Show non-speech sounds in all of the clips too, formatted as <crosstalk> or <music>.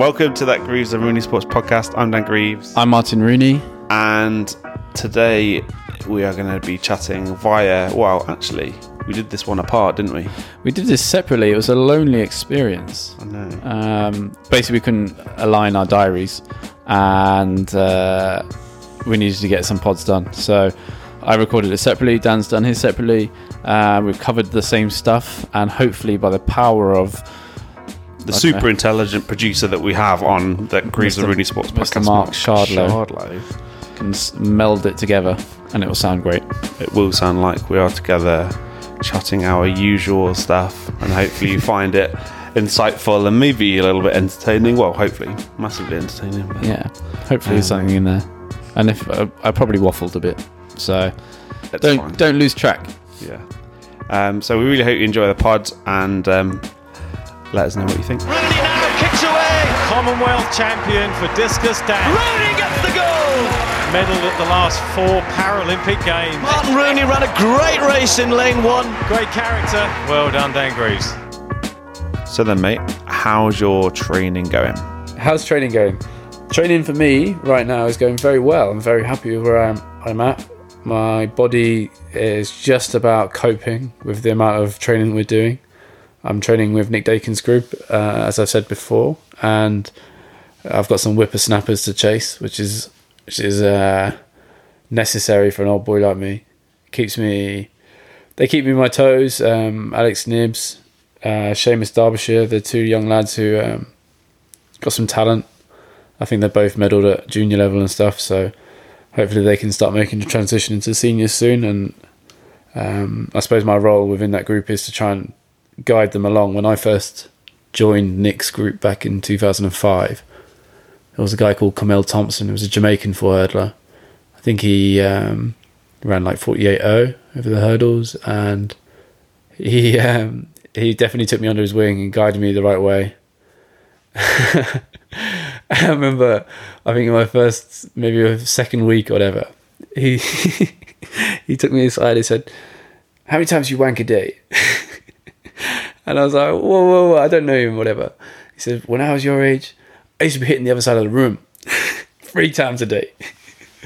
Welcome to that Greaves and Rooney Sports podcast. I'm Dan Greaves, I'm Martin Rooney. and today we are going to be chatting via. Well, actually, we did this one apart, didn't we? We did this separately. It was a lonely experience. I know. Um, basically, we couldn't align our diaries, and uh, we needed to get some pods done. So I recorded it separately. Dan's done his separately. Uh, we've covered the same stuff, and hopefully, by the power of the super intelligent producer that we have on that Greaves the Rooney Sports Mr. podcast, Mark Shardlow. Shardlow. can s- meld it together, and it will sound great. It will sound like we are together chatting our usual stuff, and hopefully you <laughs> find it insightful and maybe a little bit entertaining. Well, hopefully, massively entertaining. but- Yeah, hopefully, there's Um, something in there. And if uh, I probably waffled a bit, so don't fine. don't lose track. Yeah. Um, so we really hope you enjoy the pod and um, let us know what you think. Rooney now kicks away. Commonwealth champion for discus dance. Rooney gets the goal. Medalled at the last four Paralympic Games. Martin Rooney ran a great race in lane one. Great character. Well done, Dan Greaves. So then, mate, how's your training going? How's training going? Training for me right now is going very well. I'm very happy with where I'm, I'm at. My body is just about coping with the amount of training we're doing. I'm training with Nick Dakin's group, uh, as I've said before, and I've got some whippersnappers to chase, which is which is uh, necessary for an old boy like me. Keeps me, they keep me on my toes. Um, Alex Knibbs, uh, Seamus Derbyshire, the two young lads who um, got some talent. I think they're both medalled at junior level and stuff, so hopefully they can start making the transition into seniors soon. And um, I suppose my role within that group is to try and guide them along. When I first joined Nick's group back in 2005, there was a guy called Kemel Thompson. He was a Jamaican four hurdler. I think he um, ran like 48.0 over the hurdles, and he um, he definitely took me under his wing and guided me the right way. <laughs> I remember, I think in my first, maybe second week or whatever, he <laughs> he took me aside. He said, "How many times you wank a day?" <laughs> and I was like, "Whoa, whoa, whoa! I don't know him. Whatever." He said, "When I was your age, I used to be hitting the other side of the room <laughs> three times a day."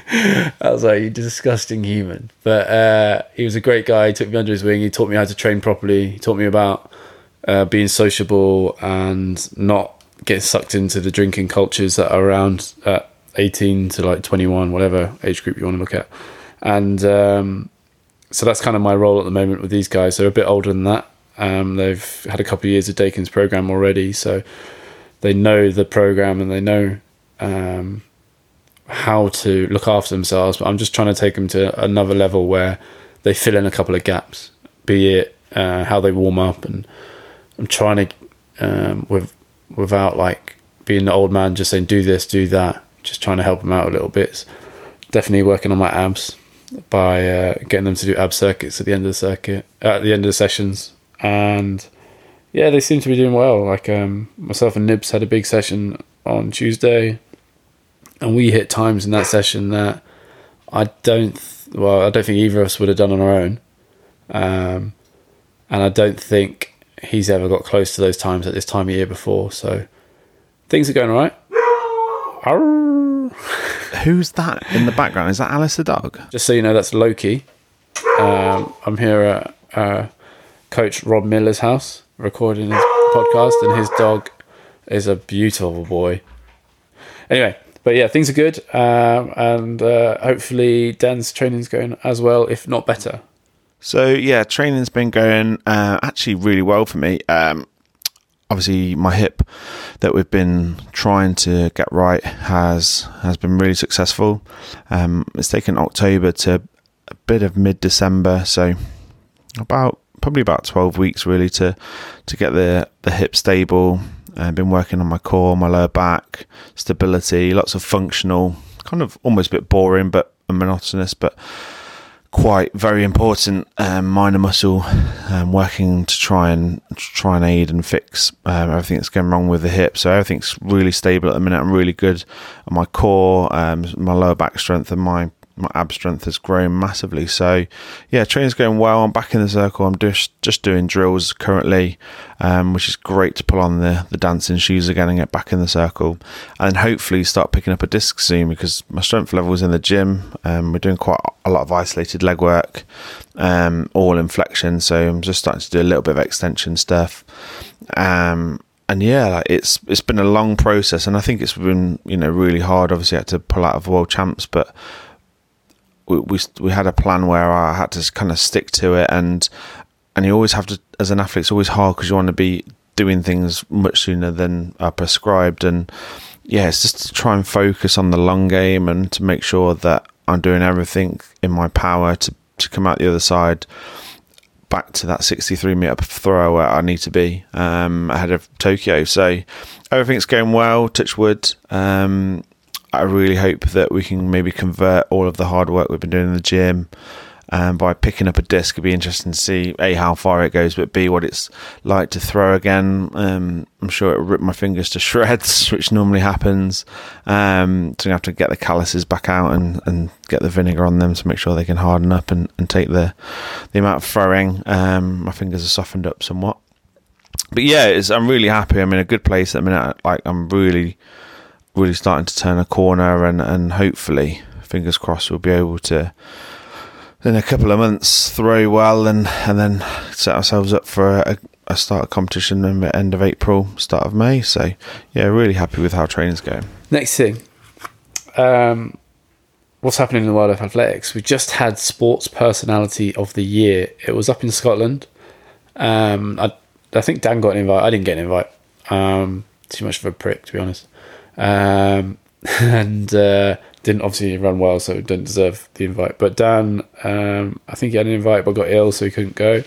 <laughs> I was like, "You disgusting human." But uh, he was a great guy. He took me under his wing. He taught me how to train properly. He taught me about uh, being sociable and not getting sucked into the drinking cultures that are around at 18 to like 21, whatever age group you want to look at. And um, so that's kind of my role at the moment with these guys. They're a bit older than that. Um, they've had a couple of years of Dakin's program already, so they know the program and they know um, how to look after themselves. But I'm just trying to take them to another level where they fill in a couple of gaps, be it uh, how they warm up, and I'm trying to um, with without like being the old man just saying do this, do that. Just trying to help them out a little bit. Definitely working on my abs by uh, getting them to do ab circuits at the end of the circuit, at the end of the sessions, and yeah, they seem to be doing well. Like um, myself and Knibbs had a big session on Tuesday, and we hit times in that session that I don't. Th- well, I don't think either of us would have done on our own, um, and I don't think he's ever got close to those times at this time of year before. So things are going all right. <laughs> Who's that in the background? Is that Alice the dog? Just so you know, that's Loki. Um, I'm here at uh, Coach Rob Miller's house recording his podcast, and his dog is a beautiful boy. Anyway, but yeah, things are good, um, and uh, hopefully Dan's training's going as well, if not better. So yeah, training's been going uh, actually really well for me. Um, obviously, my hip that we've been trying to get right has has been really successful. Um, it's taken October to a bit of mid December, so about probably about twelve weeks really to to get the the hip stable. I've been working on my core, my lower back, stability, lots of functional, kind of almost a bit boring but monotonous, but quite very important um, minor muscle um, working to try and to try and aid and fix um, everything that's going wrong with the hip. So everything's really stable at the minute. I'm really good on my core, um, my lower back strength, and my my ab strength has grown massively. So yeah, training's going well. I'm back in the circle. I'm just just doing drills currently, um, which is great to pull on the the dancing shoes again and get back in the circle, and hopefully start picking up a disc soon because my strength level is in the gym. Um, we're doing quite a lot of isolated leg work, um, all in flexion. So I'm just starting to do a little bit of extension stuff. Um, and yeah, like it's it's been a long process, and I think it's been you know really hard. Obviously, I had to pull out of world champs, but we we, we had a plan where I had to kind of stick to it, and and you always have to as an athlete, it's always hard because you want to be doing things much sooner than are prescribed, and yeah, it's just to try and focus on the long game and to make sure that I'm doing everything in my power to to come out the other side back to that 63 meter throw where I need to be um, ahead of Tokyo. So everything's going well. Touch wood. Um, I really hope that we can maybe convert all of the hard work we've been doing in the gym um, by picking up a disc. It'd be interesting to see a how far it goes, but b what it's like to throw again. Um, I'm sure it'll rip my fingers to <laughs> shreds, which normally happens. Um, so you have to get the calluses back out and, and get the vinegar on them to make sure they can harden up and, and take the the amount of throwing. Um, my fingers are softened up somewhat. But yeah, I'm really happy. I'm in a good place at the minute. Like I'm really, really starting to turn a corner, and and hopefully, fingers crossed, we'll be able to in a couple of months throw well and and then set ourselves up for a, a start of competition in the end of April, start of May. So yeah, really happy with how training's going. Next thing, um, what's happening in the world of athletics? We just had Sports Personality of the Year. It was up in Scotland. Um, I, I think Dan got an invite. I didn't get an invite. Um, too much of a prick, to be honest. Um, <laughs> and uh, didn't obviously run well, so didn't deserve the invite. But Dan, um, I think he had an invite, but got ill, so he couldn't go.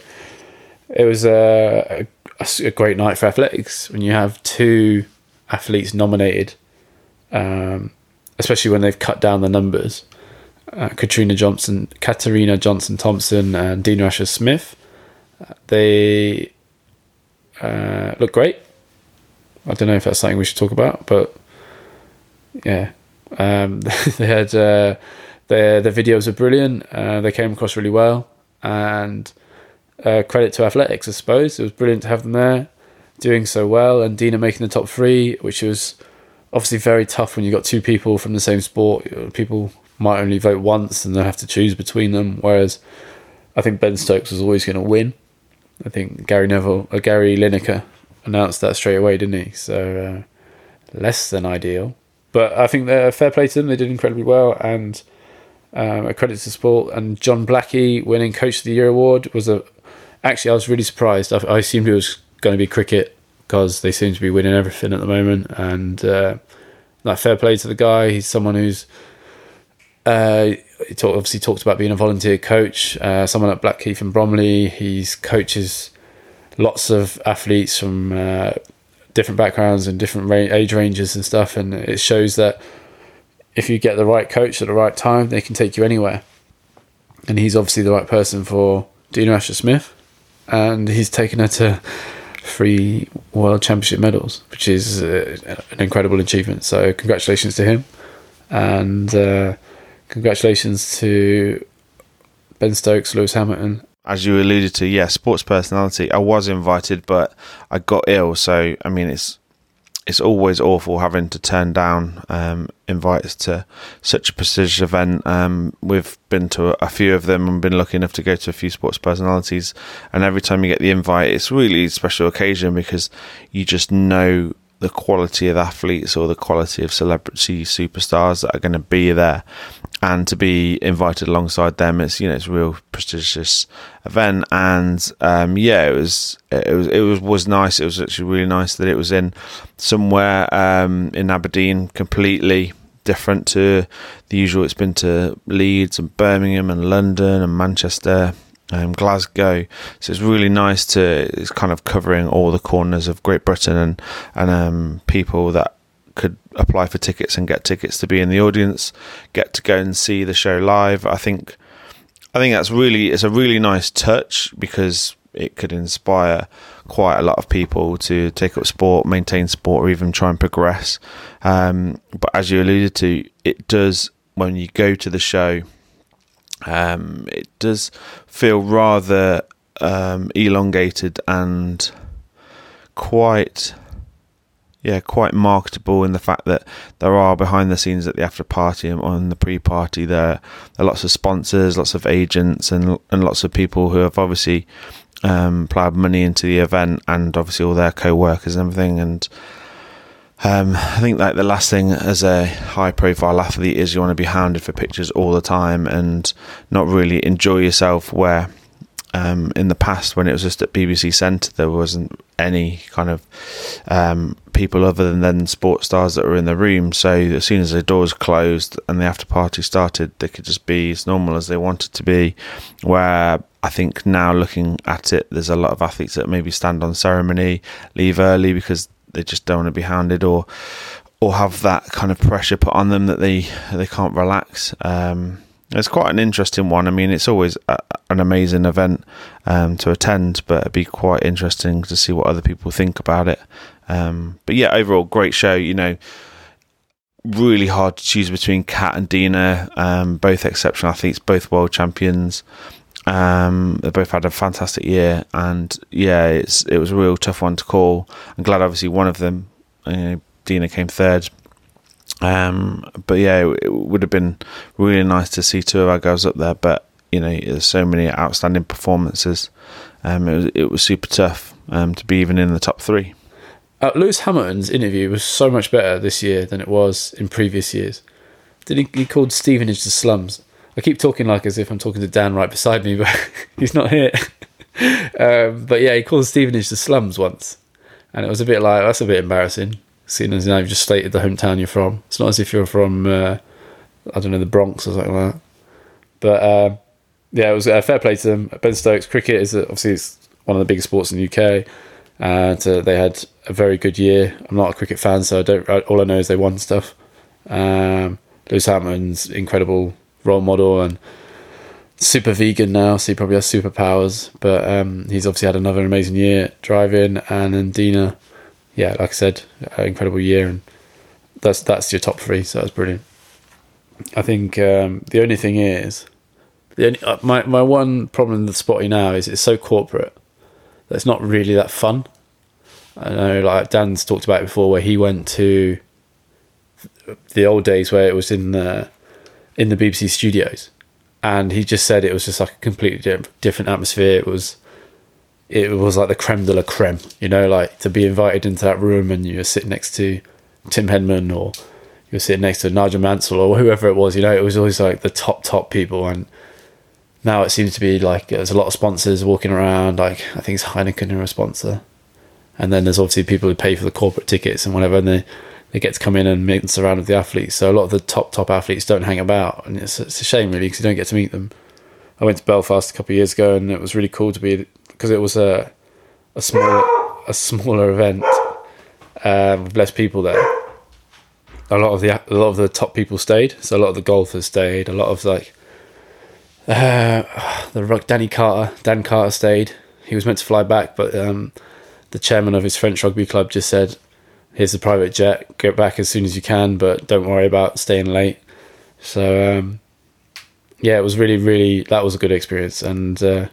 It was a, a, a great night for athletics when you have two athletes nominated, um, especially when they've cut down the numbers. Uh, Katrina Johnson, Katarina Johnson Thompson, and Dina Asher Smith. Uh, they uh, look great. I don't know if that's something we should talk about, but yeah, um, <laughs> they had uh, their the videos are brilliant. Uh, they came across really well, and uh, credit to athletics, I suppose. It was brilliant to have them there, doing so well, and Dina making the top three, which was obviously very tough when you got two people from the same sport. People might only vote once, and they have to choose between them. Whereas I think Ben Stokes was always going to win. I think Gary Neville, or uh, Gary Lineker, announced that straight away, didn't he? So uh, less than ideal but I think they're fair play to them. They did incredibly well, and um, a credit to sport. And John Blackie winning Coach of the Year award was a. Actually, I was really surprised. I, I assumed it was going to be cricket because they seem to be winning everything at the moment. And uh, like fair play to the guy. He's someone who's. Uh, he talk, obviously talked about being a volunteer coach. Uh, someone at Blackheath and Bromley. He's coaches lots of athletes from uh, different backgrounds and different age ranges and stuff, and it shows that if you get the right coach at the right time, they can take you anywhere. And he's obviously the right person for Dina Asher Smith, and he's taken her to three world championship medals, which is uh, an incredible achievement. So congratulations to him, and uh, congratulations to Ben Stokes, Lewis Hamilton, as you alluded to, yeah, sports personality. I was invited, but I got ill. So I mean, it's it's always awful having to turn down um, invites to such a prestigious event. Um, we've been to a, a, few of them and been lucky enough to go to a few sports personalities. And every time you get the invite, it's really a special occasion because you just know the quality of athletes or the quality of celebrity superstars that are going to be there and to be invited alongside them. It's you know it's a real prestigious event. And um, yeah it was it was it was was nice. It was actually really nice that it was in somewhere um, in Aberdeen completely different to the usual. It's been to Leeds and Birmingham and London and Manchester um, Glasgow. So it's really nice to it's kind of covering all the corners of Great Britain and and um, people that could apply for tickets and get tickets to be in the audience, get to go and see the show live. I think I think that's really it's a really nice touch because it could inspire quite a lot of people to take up sport, maintain sport, or even try and progress. Um, but as you alluded to, it does when you go to the show Um, it does feel rather um, elongated and quite yeah, quite marketable in the fact that there are behind the scenes at the after party and on the pre party there, are lots of sponsors, lots of agents, and and lots of people who have obviously um, ploughed money into the event, and obviously all their co workers and everything. And um, I think like the last thing as a high profile athlete is you want to be hounded for pictures all the time and not really enjoy yourself. Where um, in the past, when it was just at BBC Centre, there wasn't any kind of um, people other than then sports stars that were in the room. So as soon as the doors closed and the after party started, they could just be as normal as they wanted to be. Where I think now looking at it, there's a lot of athletes that maybe stand on ceremony, leave early because they just don't want to be hounded or or have that kind of pressure put on them that they they can't relax. Um, it's quite an interesting one. I mean, it's always a, an amazing event um, to attend, but it'd be quite interesting to see what other people think about it. Um, but yeah, overall, great show. You know, really hard to choose between Kat and Dina, um, both exceptional athletes, both world champions. Um, they both had a fantastic year, and yeah, it's it was a real tough one to call. I'm glad, obviously, one of them, you know, Dina came third. Um, but yeah, it, would have been really nice to see two of our girls up there. But you know, there's so many outstanding performances. Um, it was it was super tough um, to be even in the top three. Uh, Lewis Hamilton's interview was so much better this year than it was in previous years. Did he, he called Stevenage the slums? I keep talking like as if I'm talking to Dan right beside me, <laughs> but he's not here. <laughs> um, but yeah, he called Stevenage the slums once, and it was a bit like that's a bit embarrassing, seeing as now you've just stated the hometown you're from. It's not as if you're from uh, I don't know the Bronx or something like that. But uh, yeah, it was uh, fair play to them. Ben Stokes cricket is uh, obviously it's one of the biggest sports in the UK, and uh, they had a very good year. I'm not a cricket fan, so I don't. All I know is they won stuff. Um, Lewis Hamilton's incredible role model and super vegan now, so he probably has superpowers. But um, he's obviously had another amazing year driving, and then Dina, yeah, like I said, an incredible year, and that's that's your top three. So that's brilliant. I think um, the only thing is, the only, uh, my my one problem with SPOTY now is it's so corporate that it's not really that fun. I know, like Dan's talked about before, where he went to the old days where it was in the in the BBC studios, and he just said it was just like a completely different atmosphere. It was it was like the creme de la creme, you know, like to be invited into that room and you're sitting next to Tim Henman or you're sitting next to Nigel Mansell or whoever it was, you know, it was always like the top top people and now it seems to be like there's a lot of sponsors walking around. Like I think it's Heineken who are a sponsor, and then there's obviously people who pay for the corporate tickets and whatever, and they they get to come in and mix around with the athletes. So a lot of the top top athletes don't hang about, and it's it's a shame really because you don't get to meet them. I went to Belfast a couple of years ago, and it was really cool to be because it was a a smaller a smaller event um, with less people there. A lot of the a lot of the top people stayed, so a lot of the golfers stayed. A lot of like uh, <sighs> the Danny Carter, Dan Carter stayed. He was meant to fly back, but um, the chairman of his French rugby club just said, "Here's the private jet. Get back as soon as you can, but don't worry about staying late." So um, yeah, it was really, really that was a good experience, and uh,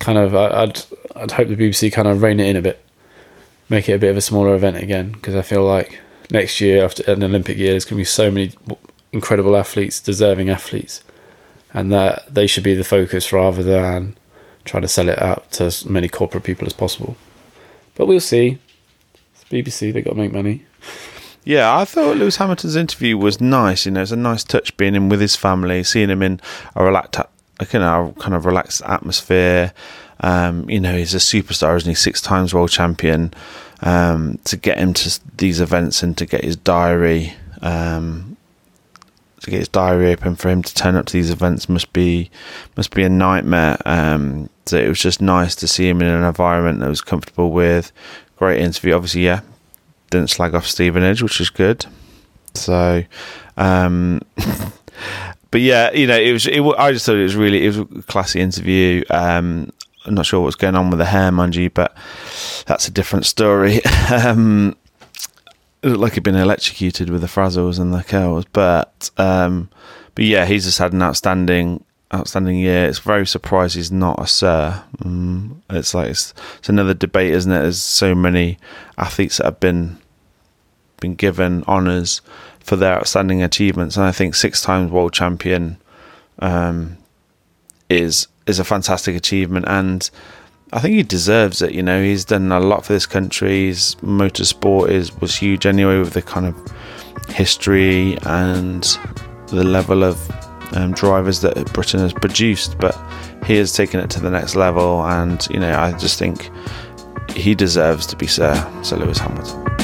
kind of I'd I'd hope the BBC kind of rein it in a bit, make it a bit of a smaller event again, because I feel like next year after an Olympic year, there's going to be so many incredible athletes, deserving athletes and that they should be the focus rather than trying to sell it out to as many corporate people as possible. But we'll see. It's BBC, they've got to make money. Yeah, I thought Lewis Hamilton's interview was nice. You know, it's a nice touch being in with his family, seeing him in a relaxed, you know, kind of relaxed atmosphere. Um, you know, he's a superstar, isn't he? Six times world champion. Um, to get him to these events and to get his diary um, to get his diary open for him to turn up to these events must be must be a nightmare. Um, so it was just nice to see him in an environment that was comfortable with. Great interview, obviously. Yeah, didn't slag off Stevenage, which is good. So, um, <laughs> but yeah, you know, it was. It, I just thought it was really it was a classy interview. Um, I'm not sure what's going on with the hair, mind you, but that's a different story. <laughs> um, it looked like he'd been electrocuted with the frazzles and the curls. But um, but yeah, he's just had an outstanding outstanding year. It's very surprised he's not a sir. Mm, it's like it's, it's another debate, isn't it? There's so many athletes that have been been given honours for their outstanding achievements, and I think six times world champion um, is is a fantastic achievement, and I think he deserves it. You know, he's done a lot for this country. His motorsport is was huge anyway, with the kind of history and the level of um, drivers that Britain has produced. But he has taken it to the next level, and you know, I just think he deserves to be Sir Sir Lewis Hamilton.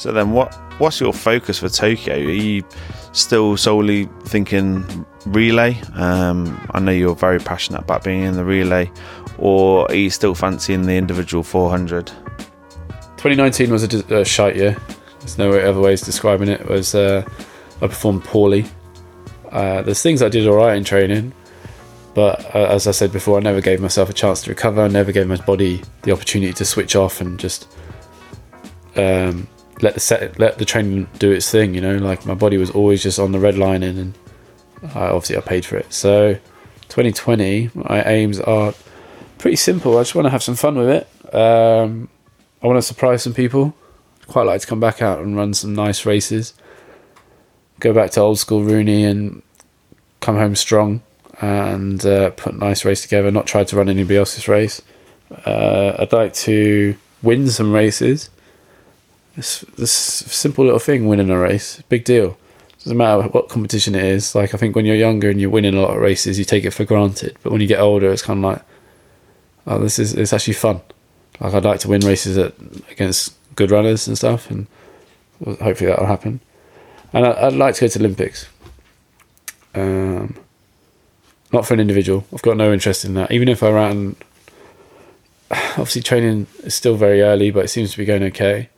So then, what what's your focus for Tokyo? Are you still solely thinking relay? Um, I know you're very passionate about being in the relay, or are you still fancying the individual 400? 2019 was a, a shite year. There's no other ways describing it. it was uh, I performed poorly. Uh, there's things I did all right in training, but uh, as I said before, I never gave myself a chance to recover. I never gave my body the opportunity to switch off and just um, let the set, let the training do its thing. You know, like my body was always just on the red lining, and I, obviously I paid for it. So 2020, my aims are pretty simple. I just want to have some fun with it. Um, I want to surprise some people. Quite like to come back out and run some nice races. Go back to old school Rooney and come home strong and uh, put a nice race together. Not try to run anybody else's race. Uh, I'd like to win some races. This this simple little thing, winning a race, big deal. Doesn't matter what competition it is. Like I think when you're younger and you're winning a lot of races, you take it for granted. But when you get older, it's kind of like, oh, this is it's actually fun. Like I'd like to win races at, against good runners and stuff, and hopefully that'll happen. And I, I'd like to go to Olympics. Um, not for an individual. I've got no interest in that. Even if I ran, <sighs> obviously training is still very early, but it seems to be going okay.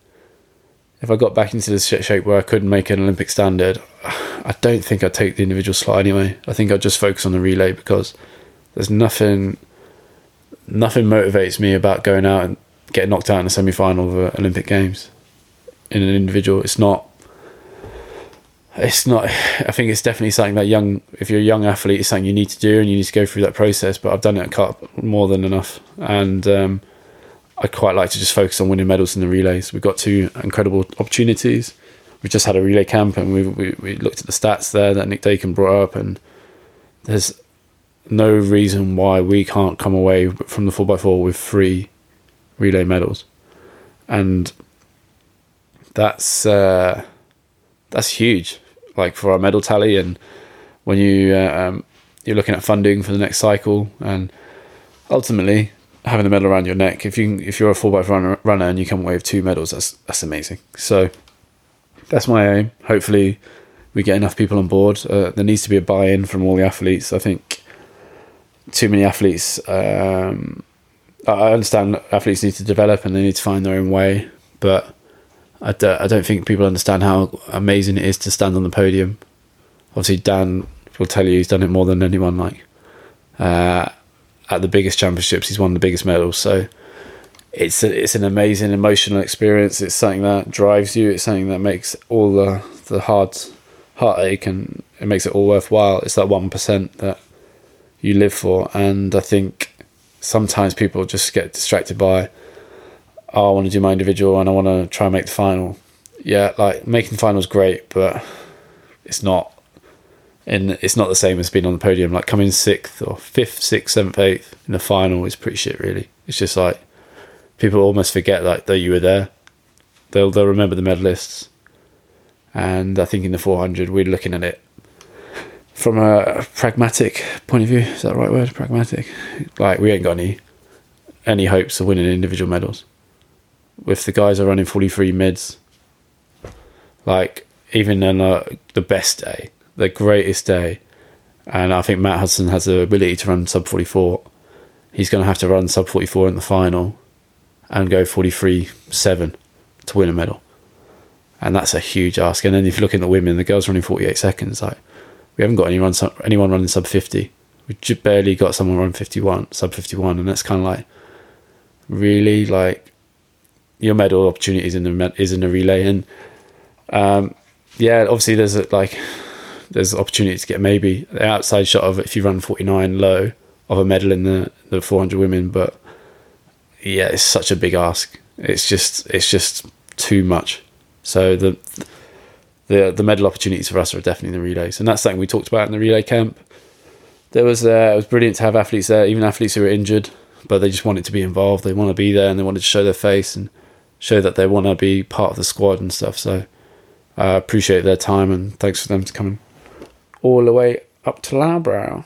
If I got back into the shape where I couldn't make an Olympic standard, <sighs> I don't think I'd take the individual slot anyway. I think I'd just focus on the relay because there's nothing, nothing motivates me about going out and getting knocked out in the semi final of the Olympic Games in an individual. It's not it's not <sighs> i think it's definitely something that young if you're a young athlete it's something you need to do and you need to go through that process but i've done it a cup more than enough and um, i quite like to just focus on winning medals in the relays. We've got two incredible opportunities. We've just had a relay camp and we, we, we looked at the stats there that nick dakin brought up and there's no reason why we can't come away from the 4x4 with three relay medals. And that's uh, that's huge like for our medal tally. And when you uh, um, you're looking at funding for the next cycle and ultimately having the medal around your neck. If you if you're a 4 by runner, runner and you come away with two medals that's that's amazing. So that's my aim. Hopefully we get enough people on board. Uh, there needs to be a buy-in from all the athletes. I think too many athletes um, i understand athletes need to develop and they need to find their own way but I don't, I don't think people understand how amazing it is to stand on the podium. Obviously, Dan will tell you he's done it more than anyone. Like uh, at the biggest championships, he's won the biggest medals. So it's a, it's an amazing emotional experience. It's something that drives you. It's something that makes all the the hard heartache and it makes it all worthwhile. It's that one percent that you live for, and I think sometimes people just get distracted by oh, I want to do my individual and I want to try and make the final. Yeah, like making the final is great, but it's not. And it's not the same as being on the podium. Like coming sixth or fifth, sixth, seventh, eighth in the final is pretty shit. Really, it's just like people almost forget like that you were there. They'll they'll remember the medalists, and I think in the 400 we're looking at it from a pragmatic point of view. Is that the right word? Pragmatic. Like we ain't got any any hopes of winning individual medals if the guys are running 43 mids, like even on uh, the best day, the greatest day, and I think Matt Hudson has the ability to run sub 44, he's going to have to run sub 44 in the final and go 43 7 to win a medal. And that's a huge ask. And then if you look at the women, the girls running 48 seconds, like we haven't got anyone, anyone running sub 50. We just barely got someone running 51, sub 51. And that's kind of like, really like your medal opportunities in the is in the relay, and um, yeah, obviously there's like there's opportunity to get maybe the outside shot of if you run 49 low of a medal in the the 400 women, but yeah, it's such a big ask. It's just it's just too much. So the the the medal opportunities for us are definitely in the relays, and that's something we talked about in the relay camp. There was uh, it was brilliant to have athletes there, even athletes who were injured, but they just wanted to be involved. They want to be there, and they wanted to show their face and show that they want to be part of the squad and stuff. So I appreciate their time and thanks for them to coming all the way up to Loughborough.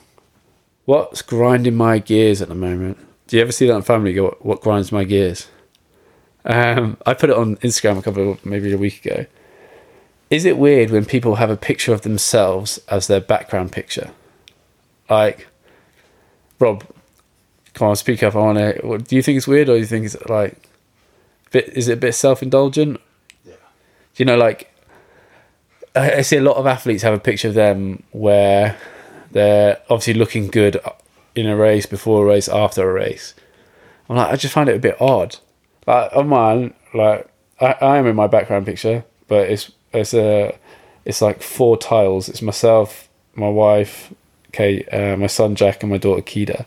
What's grinding my gears at the moment? Do you ever see that on Family Guy, what, what grinds my gears? Um, I put it on Instagram a couple of maybe a week ago. Is it weird when people have a picture of themselves as their background picture? Like, Rob, come on, speak up. I want to. Do you think it's weird, or do you think it's like, bit? Is it a bit self indulgent? Yeah. Do you know, like I see a lot of athletes have a picture of them where they're obviously looking good in a race, before a race, after a race. I'm like, I just find it a bit odd. Like on mine, like I, I am in my background picture, but it's it's a it's like four tiles. It's myself, my wife, Kate, uh, my son Jack, and my daughter Kida,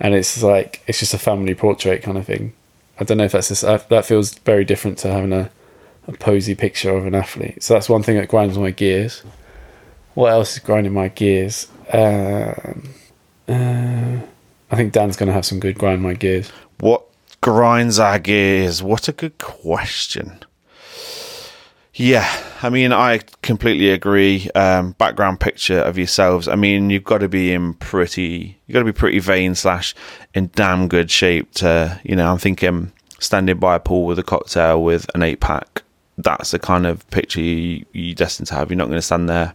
and it's like it's just a family portrait kind of thing. I don't know if that's just, uh, that feels very different to having a a posy picture of an athlete. So that's one thing that grinds my gears. What else is grinding my gears? Um, uh, I think Dan's going to have some good grind my gears. What grinds our gears? What a good question. Yeah, I mean, I completely agree. Um, background picture of yourselves. I mean, you've got to be in pretty, you've got to be pretty vain slash in damn good shape to, you know, I'm thinking standing by a pool with a cocktail with an eight pack. That's the kind of picture you, you're destined to have. You're not going to stand there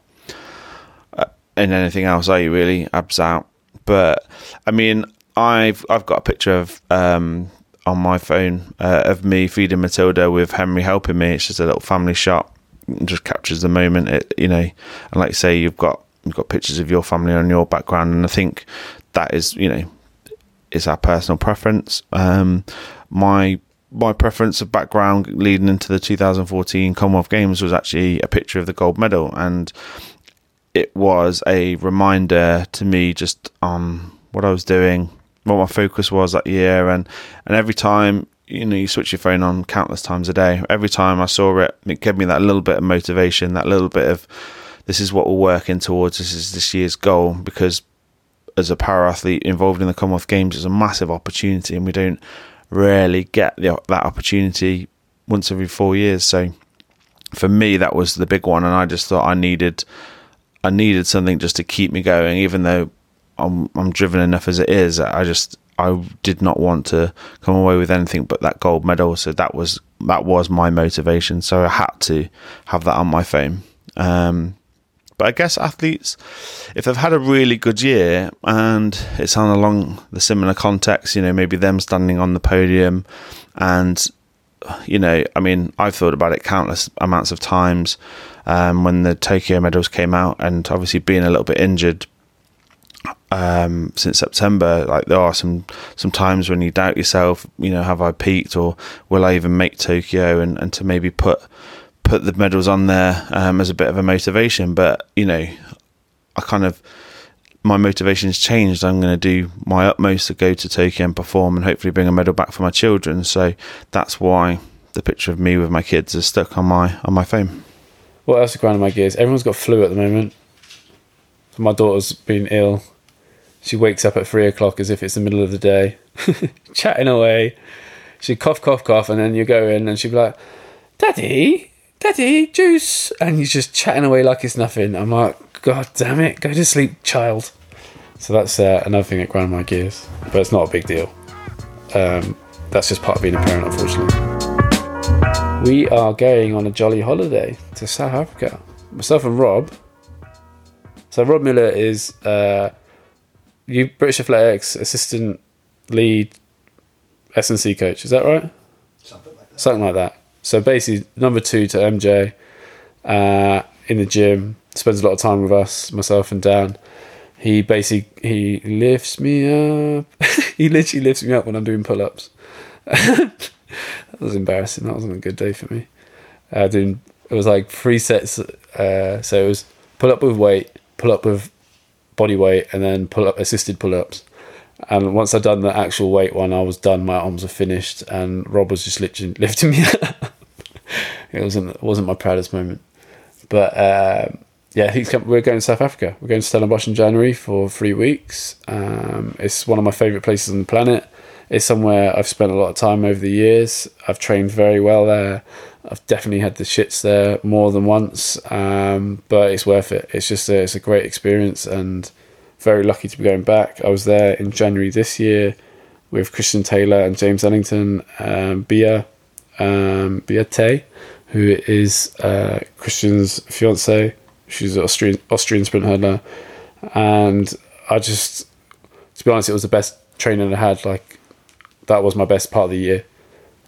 uh, in anything else, are you? Really, abs out. But I mean, I've I've got a picture of um, on my phone uh, of me feeding Matilda with Henry helping me. It's just a little family shot. It just captures the moment. It you know, and like you say, you've got you've got pictures of your family on your background, and I think that is you know is our personal preference. Um, my my preference of background leading into the 2014 Commonwealth Games was actually a picture of the gold medal, and it was a reminder to me just on what I was doing, what my focus was that year, and and every time you know you switch your phone on countless times a day, every time I saw it, it gave me that little bit of motivation, that little bit of this is what we're working towards. This is this year's goal because as a para athlete involved in the Commonwealth Games is a massive opportunity, and we don't rarely get the, that opportunity once every four years. So for me, that was the big one, and I just thought I needed I needed something just to keep me going, even though I'm I'm driven enough as it is. I just I did not want to come away with anything but that gold medal. So that was that was my motivation. So I had to have that on my phone. Um, but I guess athletes, if they've had a really good year and it's on along the similar context, you know, maybe them standing on the podium and, you know, I mean, I've thought about it countless amounts of times um, when the Tokyo medals came out and obviously being a little bit injured um, since September. Like there are some some times when you doubt yourself. You know, have I peaked or will I even make Tokyo? And and to maybe put put the medals on there um, as a bit of a motivation. But you know, I kind of my motivation's changed. I'm going to do my utmost to go to Tokyo and perform, and hopefully bring a medal back for my children. So that's why the picture of me with my kids is stuck on my on my phone. What else is grinding my gears? Everyone's got flu at the moment. My daughter's been ill. She wakes up at three o'clock as if it's the middle of the day, <laughs> chatting away. She'd cough, cough, cough, and then you go in and she'd be like, "Daddy, Daddy, juice," and you're just chatting away like it's nothing. I'm like, "God damn it, go to sleep, child." So that's uh, another thing that grind my gears, but it's not a big deal. Um, that's just part of being a parent, unfortunately. We are going on a jolly holiday to South Africa. Myself and Rob. So Rob Miller is uh, you British Athletics assistant lead S&C coach. Is that right? Something like that. Something like that. So basically, number two to MJ uh, in the gym. Spends a lot of time with us, myself and Dan. He basically he lifts me up. <laughs> he literally lifts me up when I'm doing pull-ups. <laughs> that was embarrassing. That wasn't a good day for me. Uh, doing it was like three sets. Uh, so it was pull up with weight, pull up with body weight, and then pull up assisted pull ups. And once I'd done the actual weight one, I was done. My arms were finished, and Rob was just literally <laughs> lifting me up. It wasn't wasn't my proudest moment, but uh, yeah, he's come, we're going to South Africa. We're going to Stellenbosch in January for three weeks. Um, it's one of my favourite places on the planet. It's somewhere I've spent a lot of time over the years. I've trained very well there. I've definitely had the shits there more than once, um, but it's worth it. It's just a, it's a great experience and very lucky to be going back. I was there in January this year with Christian Taylor and James Ellington, um, Bia, um, Beate, who is uh, Christian's fiance. She's an Austrian Austrian sprint hurdler, and I just, to be honest, it was the best training I had. Like that was my best part of the year.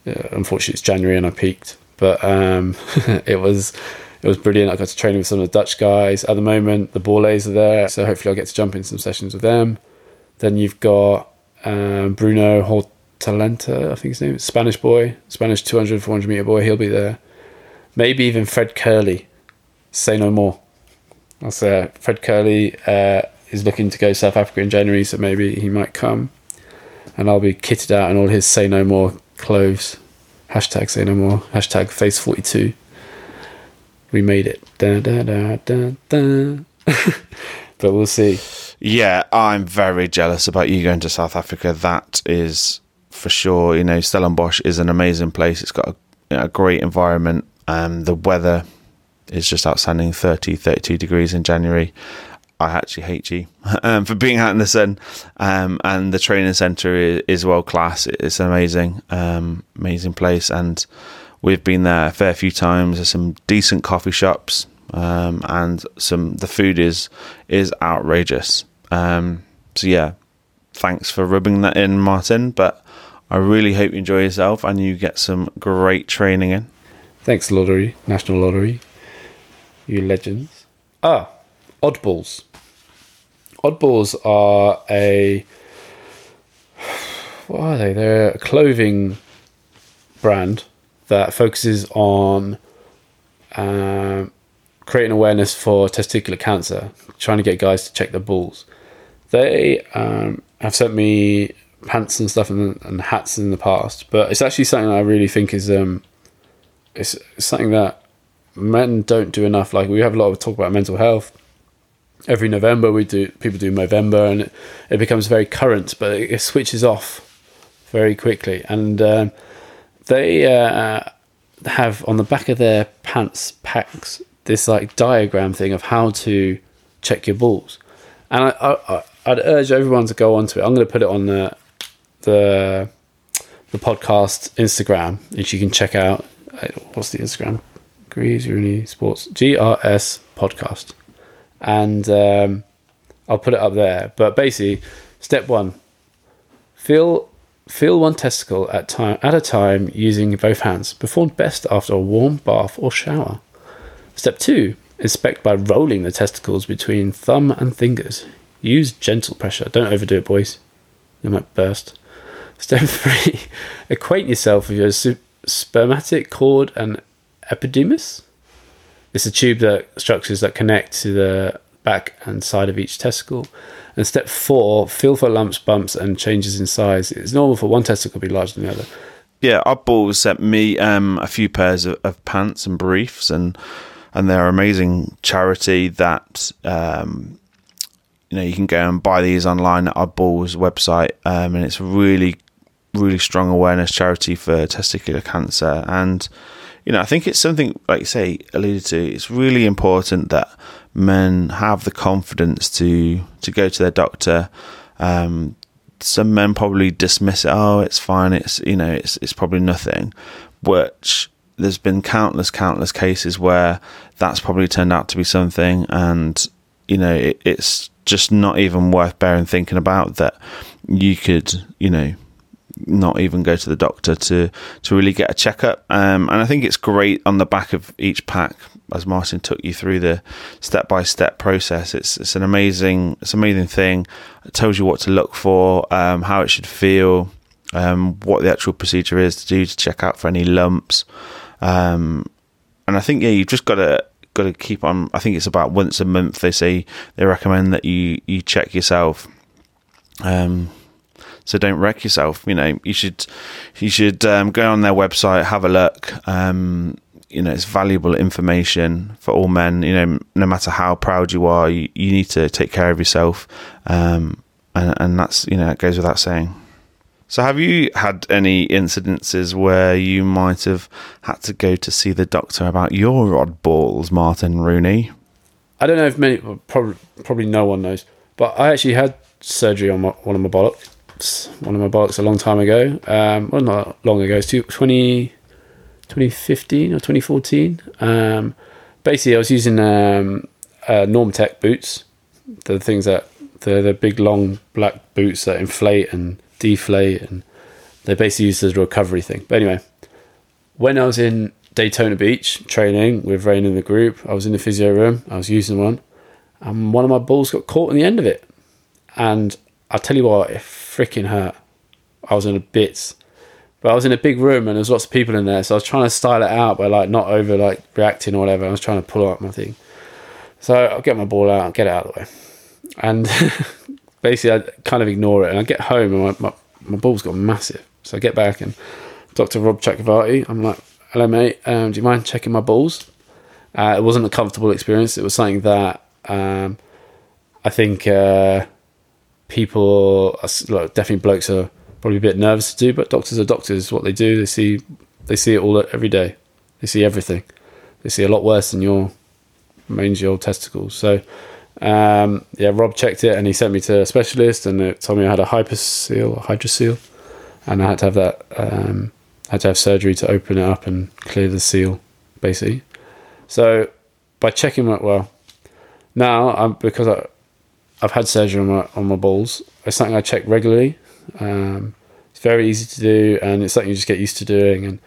Uh, unfortunately, it's January and I peaked, but um, <laughs> it was it was brilliant. I got to train with some of the Dutch guys. At the moment, the Borlées are there, so hopefully I'll get to jump in some sessions with them. Then you've got um, Bruno Hortelano, I think his name is Spanish boy, Spanish 200, 400 meter boy. He'll be there. Maybe even Fred Kerley. Say no more. I'll say Fred Kerley uh, is looking to go South Africa in January, so maybe he might come. And I'll be kitted out in all his Say No More clothes. Hashtag Say No More. Hashtag Face 42 we made it. Da, da, da, da, da. <laughs> but we'll see. Yeah, I'm very jealous about you going to South Africa. That is for sure. You know, Stellenbosch is an amazing place. It's got a, a great environment. Um, the weather is just outstanding 30, 32 degrees in January. I actually hate you <laughs> um, for being out in the sun. Um, and the training centre is, is world class. It's amazing, um, amazing place. And we've been there a fair few times. There's some decent coffee shops, um, and some the food is is outrageous. Um, so yeah, thanks for rubbing that in, Martin. But I really hope you enjoy yourself and you get some great training in. Thanks, Lottery, National Lottery. You legends. Ah, Oddballs. Oddballs are a. What are they? They're a clothing brand that focuses on um, creating awareness for testicular cancer, trying to get guys to check their balls. They um, have sent me pants and stuff and, and, hats in the past, but it's actually something I really think is um, it's, something that men don't do enough. Like we have a lot of talk about mental health. Every November we do people do November and it, it becomes very current, but it, it switches off very quickly and. Um, they uh, have on the back of their pants packs this like diagram thing of how to check your balls, and I, I'd urge everyone to go onto it. I'm going to put it on the the the podcast Instagram, which you can check out. What's the Instagram? Greaves Rooney Sports GRS Podcast, and um, I'll put it up there. But basically, step one: feel Feel one testicle at, time, at a time using both hands. Performed best after a warm bath or shower. Step 2. Inspect by rolling the testicles between thumb and fingers. Use gentle pressure. Don't overdo it, boys. You might burst. Step <laughs> 3. Acquaint yourself with your spermatic cord and epididymis. It's a tube that structures that connect to the back and side of each testicle. And step four, feel for lumps, bumps, and changes in size. It's normal for one testicle to be larger than the other. Yeah, Oddballs sent me um, a few pairs of, of, pants and briefs, and and they're amazing charity that um, you know you can go and buy these online at Oddballs website, um, and it's really really strong awareness charity for testicular cancer and you know, I think it's something like you say alluded to. It's really important that men have the confidence to to go to their doctor. Um, some men probably dismiss it. Oh, it's fine. It's you know, it's it's probably nothing. Which there's been countless, countless cases where that's probably turned out to be something, and you know, it, it's just not even worth bearing thinking about that you could, you know, not even go to the doctor to to really get a checkup. Um, and I think it's great on the back of each pack, as Martin took you through the step by step process. It's it's an amazing it's an amazing thing. It tells you what to look for, um, how it should feel, um, what the actual procedure is to do to check out for any lumps. Um, and I think yeah, you've just got to got to keep on. I think it's about once a month. They say they recommend that you you check yourself. Um, so don't wreck yourself. You know, you should you should um, go on their website, have a look. Um, you know, it's valuable information for all men. You know, no matter how proud you are, you, you need to take care of yourself, um, and, and that's you know it goes without saying. So, have you had any incidences where you might have had to go to see the doctor about your odd balls, Martin Rooney? I don't know if many, probably, probably no one knows, but I actually had surgery on my, one of my bollocks, one of my bollocks a long time ago. Um, well, not long ago, it's two- 20, 2015 or 2014. Um, basically, I was using um, uh, NormaTec boots, the things that, the, the big long black boots that inflate and deflate, and they're basically used as a recovery thing. But anyway, when I was in Daytona Beach training with Rain in the group, I was in the physio room, I was using one, and one of my balls got caught in the end of it. And I'll tell you what, it freaking hurt. I was in a bits. But I was in a big room and there's lots of people in there, so I was trying to style it out by like not over like reacting or whatever. I was trying to pull up my thing. So I'll get my ball out get it out of the way. And <laughs> basically I kind of ignore it and I get home and my, my, my ball's got massive. So I get back and Dr. Rob Chakraverty, I'm like, hello mate, um, do you mind checking my balls? Uh, it wasn't a comfortable experience. It was something that um, I think uh, people, are like, definitely blokes, are probably a bit nervous to do. But doctors are doctors. What they do, they see, they see it all every day. They see everything. They see a lot worse than your mange your testicles. So um, yeah, Rob checked it and he sent me to a specialist and it told me I had a hyperseal, a hydrocele, and I had to have that. Um, I had to have surgery to open it up and clear the seal, basically. So by checking my well, now I'm because I I've had surgery on my on my balls. It's something I check regularly. Um, it's very easy to do, and it's something you just get used to doing. And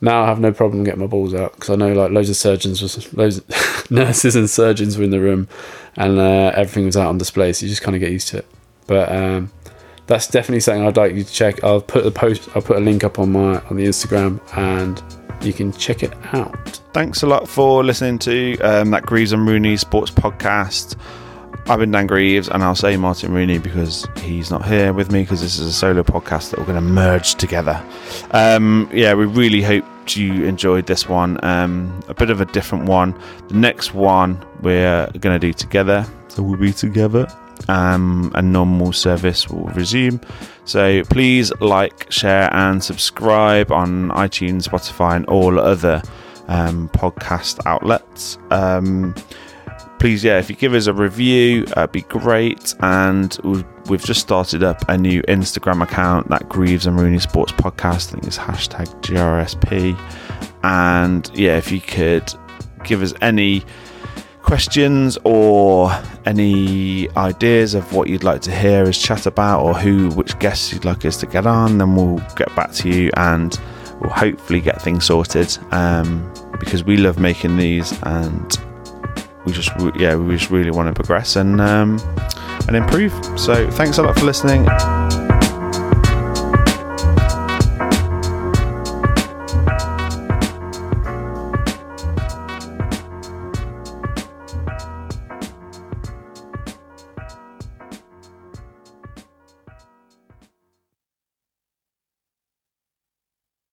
now I have no problem getting my balls out because I know like loads of surgeons was loads of <laughs> nurses and surgeons were in the room, and uh, everything was out on display. So you just kind of get used to it. But um, that's definitely something I'd like you to check. I'll put the post. I'll put a link up on my on the Instagram, and you can check it out. Thanks a lot for listening to um, that Greaves and Rooney Sports Podcast. I've been Dan Greaves, and I'll say Martin Rooney because he's not here with me because this is a solo podcast that we're going to merge together. Um, yeah, we really hope you enjoyed this one. Um, a bit of a different one. The next one we're going to do together, so we'll be together. Um, and normal service will resume. So please like, share, and subscribe on iTunes, Spotify, and all other um, podcast outlets. Um, please, yeah, if you give us a review, that'd be great. And we've, just started up a new Instagram account that Greaves and Rooney Sports Podcast. I think it's hashtag GRSP. And yeah, if you could give us any questions or any ideas of what you'd like to hear us chat about or who which guests you'd like us to get on then we'll get back to you and we'll hopefully get things sorted um, because we love making these and we just yeah we just really want to progress and um, and improve. So thanks a lot for listening